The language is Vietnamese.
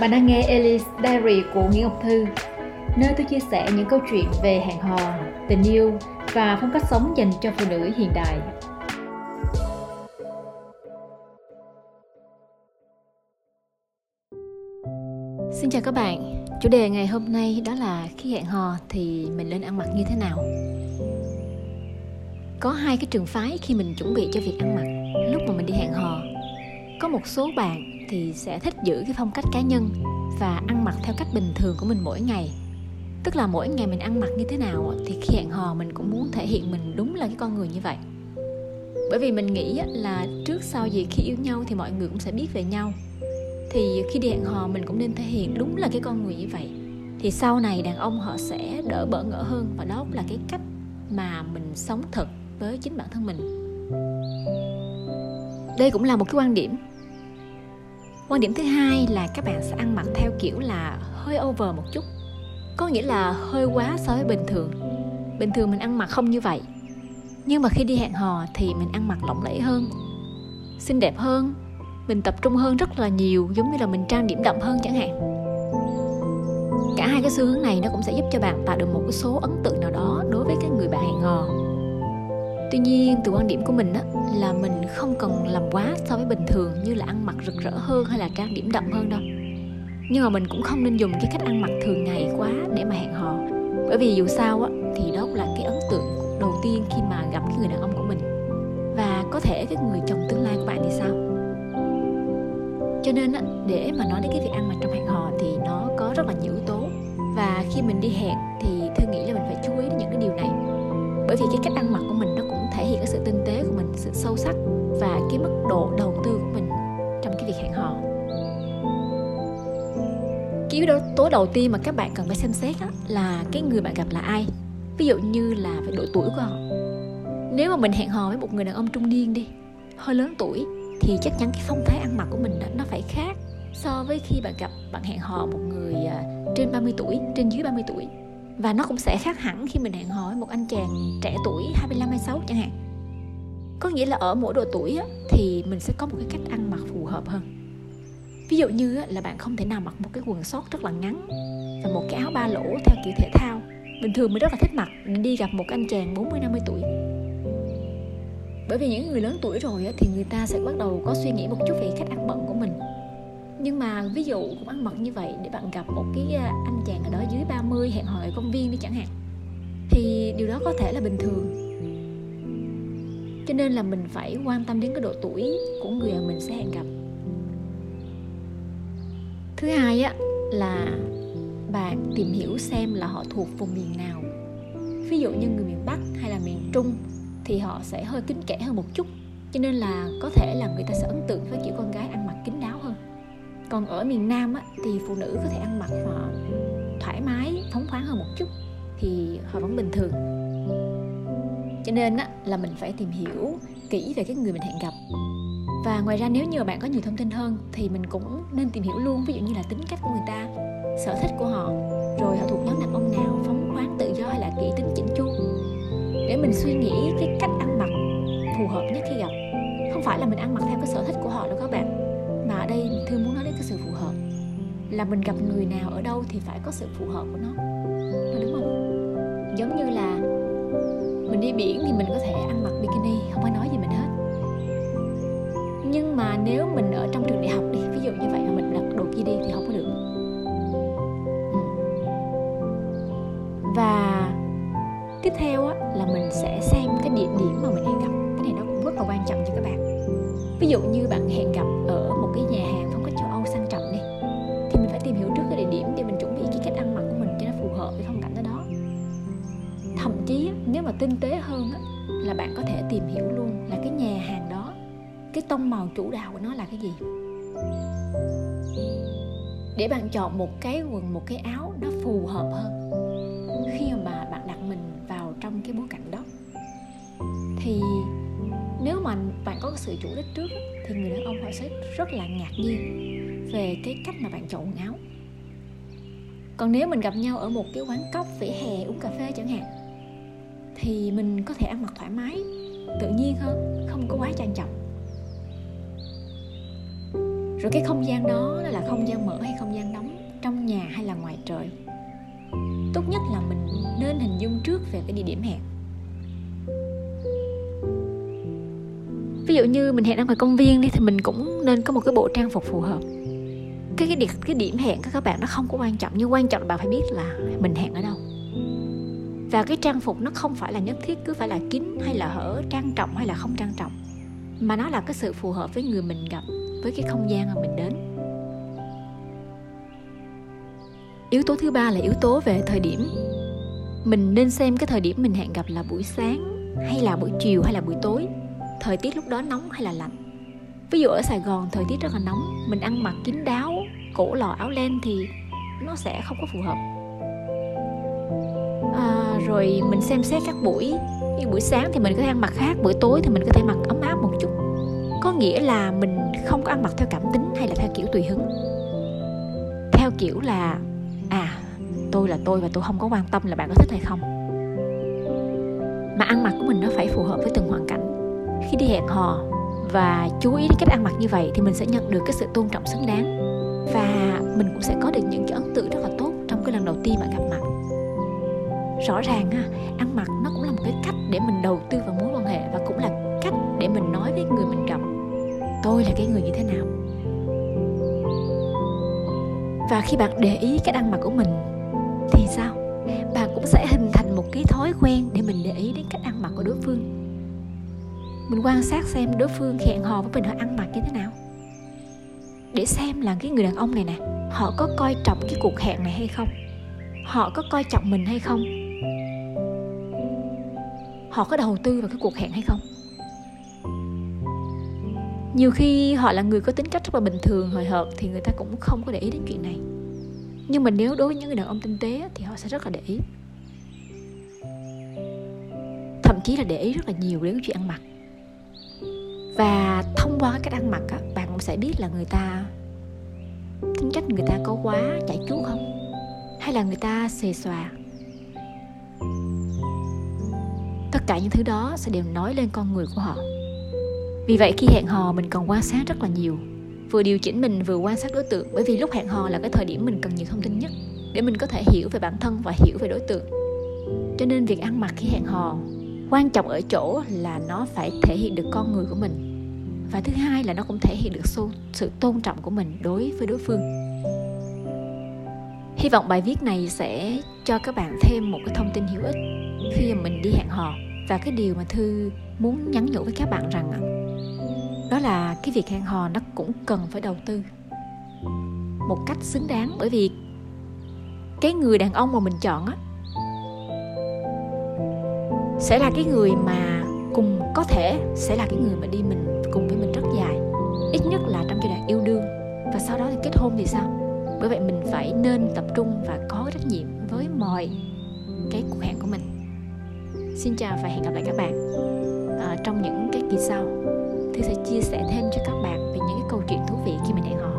Bạn đang nghe Alice Diary của Nguyễn Ngọc Thư, nơi tôi chia sẻ những câu chuyện về hẹn hò, tình yêu và phong cách sống dành cho phụ nữ hiện đại. Xin chào các bạn, chủ đề ngày hôm nay đó là khi hẹn hò thì mình nên ăn mặc như thế nào? Có hai cái trường phái khi mình chuẩn bị cho việc ăn mặc lúc mà mình đi hẹn hò. Có một số bạn thì sẽ thích giữ cái phong cách cá nhân và ăn mặc theo cách bình thường của mình mỗi ngày. Tức là mỗi ngày mình ăn mặc như thế nào thì khi hẹn hò mình cũng muốn thể hiện mình đúng là cái con người như vậy. Bởi vì mình nghĩ là trước sau gì khi yêu nhau thì mọi người cũng sẽ biết về nhau. Thì khi đi hẹn hò mình cũng nên thể hiện đúng là cái con người như vậy. Thì sau này đàn ông họ sẽ đỡ bỡ ngỡ hơn và đó cũng là cái cách mà mình sống thật với chính bản thân mình. Đây cũng là một cái quan điểm quan điểm thứ hai là các bạn sẽ ăn mặc theo kiểu là hơi over một chút. Có nghĩa là hơi quá so với bình thường. Bình thường mình ăn mặc không như vậy. Nhưng mà khi đi hẹn hò thì mình ăn mặc lộng lẫy hơn, xinh đẹp hơn, mình tập trung hơn rất là nhiều, giống như là mình trang điểm đậm hơn chẳng hạn. Cả hai cái xu hướng này nó cũng sẽ giúp cho bạn tạo được một cái số ấn tượng nào đó đối với cái người bạn hẹn hò tuy nhiên, từ quan điểm của mình á, là mình không cần làm quá so với bình thường như là ăn mặc rực rỡ hơn hay là trang điểm đậm hơn đâu. Nhưng mà mình cũng không nên dùng cái cách ăn mặc thường ngày quá để mà hẹn hò. Bởi vì dù sao á, thì đó cũng là cái ấn tượng đầu tiên khi mà gặp cái người đàn ông của mình. Và có thể cái người chồng tương lai của bạn thì sao? Cho nên á, để mà nói đến cái việc ăn mặc trong hẹn hò thì nó có rất là nhiều yếu tố. Và khi mình đi hẹn thì thư nghĩ là mình phải chú ý đến những cái điều này. Bởi vì cái cách ăn mặc của mình hiện cái sự tinh tế của mình sự sâu sắc và cái mức độ đầu tư của mình trong cái việc hẹn hò. Cái yếu tố đầu tiên mà các bạn cần phải xem xét là cái người bạn gặp là ai. Ví dụ như là về độ tuổi của họ. Nếu mà mình hẹn hò với một người đàn ông trung niên đi hơi lớn tuổi thì chắc chắn cái phong thái ăn mặc của mình nó phải khác so với khi bạn gặp bạn hẹn hò một người à, trên 30 tuổi, trên dưới 30 tuổi và nó cũng sẽ khác hẳn khi mình hẹn hò với một anh chàng trẻ tuổi 25 26 chẳng hạn. Có nghĩa là ở mỗi độ tuổi á, thì mình sẽ có một cái cách ăn mặc phù hợp hơn. Ví dụ như á, là bạn không thể nào mặc một cái quần sót rất là ngắn và một cái áo ba lỗ theo kiểu thể thao. Bình thường mình rất là thích mặc đi gặp một anh chàng 40 50 tuổi. Bởi vì những người lớn tuổi rồi á, thì người ta sẽ bắt đầu có suy nghĩ một chút về cách ăn bận của mình nhưng mà ví dụ cũng ăn mặc như vậy để bạn gặp một cái à, anh chàng ở đó dưới 30 hẹn hò ở công viên đi chẳng hạn, thì điều đó có thể là bình thường. Cho nên là mình phải quan tâm đến cái độ tuổi của người mà mình sẽ hẹn gặp. Thứ hai á, là bạn tìm hiểu xem là họ thuộc vùng miền nào. Ví dụ như người miền bắc hay là miền trung thì họ sẽ hơi kính kẽ hơn một chút, cho nên là có thể là người ta sẽ ấn tượng với kiểu con gái ăn mặc kín đáo còn ở miền nam á, thì phụ nữ có thể ăn mặc họ thoải mái phóng khoáng hơn một chút thì họ vẫn bình thường. Cho nên á, là mình phải tìm hiểu kỹ về cái người mình hẹn gặp. Và ngoài ra nếu như bạn có nhiều thông tin hơn thì mình cũng nên tìm hiểu luôn ví dụ như là tính cách của người ta sở thích của họ rồi họ thuộc nhóm đàn ông nào phóng khoáng tự do hay là kỹ tính chỉnh chu. Để mình suy nghĩ cái cách ăn mặc phù hợp nhất khi gặp. Không phải là mình ăn mặc theo cái sở thích của họ đâu các bạn mà ở đây thư muốn nói đến cái sự phù hợp. Là mình gặp người nào ở đâu thì phải có sự phù hợp của nó. Đúng không? Giống như là mình đi biển thì mình có thể ăn mặc bikini không ai nói gì mình hết. Nhưng mà nếu mình ở trong trường đại học đi ví dụ như vậy mà mình đặt đồ kia đi thì không có được. Ừ. và tiếp theo á, là mình sẽ xem cái địa điểm mà mình hẹn gặp. Cái này nó cũng rất là quan trọng cho các bạn. Ví dụ như bạn hẹn gặp ở cái nhà hàng phong cách châu âu sang trọng đi thì mình phải tìm hiểu trước cái địa điểm để mình chuẩn bị cái cách ăn mặc của mình cho nó phù hợp với phong cảnh đó đó. Thậm chí nếu mà tinh tế hơn á, là bạn có thể tìm hiểu luôn là cái nhà hàng đó cái tông màu chủ đạo của nó là cái gì. Để bạn chọn một cái quần một cái áo nó phù hợp hơn khi mà bạn đặt mình vào trong cái bối cảnh đó thì nếu mà bạn có sự chủ đích trước thì người đàn ông họ sẽ rất là ngạc nhiên về cái cách mà bạn chọn quần áo. Còn nếu mình gặp nhau ở một cái quán cóc, vỉa hè, uống cà phê chẳng hạn, thì mình có thể ăn mặc thoải mái, tự nhiên hơn, không có quá trang trọng. Rồi cái không gian đó là không gian mở hay không gian đóng trong nhà hay là ngoài trời? Tốt nhất là mình nên hình dung trước về cái địa điểm hẹn. Ví dụ như mình hẹn ở ngoài công viên đi, thì mình cũng nên có một cái bộ trang phục phù hợp. Cái cái điểm cái điểm hẹn các bạn nó không có quan trọng nhưng quan trọng là bạn phải biết là mình hẹn ở đâu. Và cái trang phục nó không phải là nhất thiết, cứ phải là kín hay là hở, trang trọng hay là không trang trọng, mà nó là cái sự phù hợp với người mình gặp, với cái không gian mà mình đến. Yếu tố thứ ba là yếu tố về thời điểm. Mình nên xem cái thời điểm mình hẹn gặp là buổi sáng, hay là buổi chiều, hay là buổi tối thời tiết lúc đó nóng hay là lạnh? Ví dụ ở sài gòn thời tiết rất là nóng mình ăn mặc kín đáo cổ lò áo len thì nó sẽ không có phù hợp. À, rồi mình xem xét các buổi. Như buổi sáng thì mình có thể ăn mặc khác buổi tối thì mình có thể mặc ấm áp một chút. Có nghĩa là mình không có ăn mặc theo cảm tính hay là theo kiểu tùy hứng? Theo kiểu là à tôi là tôi và tôi không có quan tâm là bạn có thích hay không. Mà ăn mặc của mình nó phải phù hợp với từng khi đi hẹn hò và chú ý đến cách ăn mặc như vậy thì mình sẽ nhận được cái sự tôn trọng xứng đáng. Và mình cũng sẽ có được những cái ấn tượng rất là tốt trong cái lần đầu tiên mà gặp mặt. Rõ ràng á, ăn mặc nó cũng là một cái cách để mình đầu tư vào mối quan hệ và cũng là cách để mình nói với người mình gặp. Tôi là cái người như thế nào? Và khi bạn để ý cách ăn mặc của mình thì sao? Bạn cũng sẽ hình thành một cái thói quen để mình để ý đến cách ăn mặc của đối phương mình quan sát xem đối phương hẹn hò với mình họ ăn mặc như thế nào. Để xem là cái người đàn ông này nè, họ có coi trọng cái cuộc hẹn này hay không? Họ có coi trọng mình hay không? Họ có đầu tư vào cái cuộc hẹn hay không? Nhiều khi họ là người có tính cách rất là bình thường hồi hợp thì người ta cũng không có để ý đến chuyện này. Nhưng mà nếu đối với những người đàn ông tinh tế thì họ sẽ rất là để ý. Thậm chí là để ý rất là nhiều đến chuyện ăn mặc và thông qua cái cách ăn mặc á, bạn cũng sẽ biết là người ta tính cách người ta có quá chạy chuốt không? Hay là người ta xề xòa? Tất cả những thứ đó sẽ đều nói lên con người của họ. Vì vậy khi hẹn hò mình cần quan sát rất là nhiều. Vừa điều chỉnh mình vừa quan sát đối tượng. Bởi vì lúc hẹn hò là cái thời điểm mình cần nhiều thông tin nhất để mình có thể hiểu về bản thân và hiểu về đối tượng. Cho nên việc ăn mặc khi hẹn hò quan trọng ở chỗ là nó phải thể hiện được con người của mình và thứ hai là nó cũng thể hiện được sự tôn trọng của mình đối với đối phương. Hy vọng bài viết này sẽ cho các bạn thêm một cái thông tin hữu ích khi mà mình đi hẹn hò. Và cái điều mà thư muốn nhắn nhủ với các bạn rằng đó là cái việc hẹn hò nó cũng cần phải đầu tư một cách xứng đáng. Bởi vì cái người đàn ông mà mình chọn á, sẽ là cái người mà cùng có thể sẽ là cái người mà đi mình cùng với mình rất dài. Ít nhất là trong giai đoạn yêu đương. Và sau đó thì kết hôn thì sao? Bởi vậy mình phải nên tập trung và có trách nhiệm với mọi cái cuộc hẹn của mình. Xin chào và hẹn gặp lại các bạn à, trong những cái kỳ sau. Thì sẽ chia sẻ thêm cho các bạn về những cái câu chuyện thú vị khi mình hẹn hò.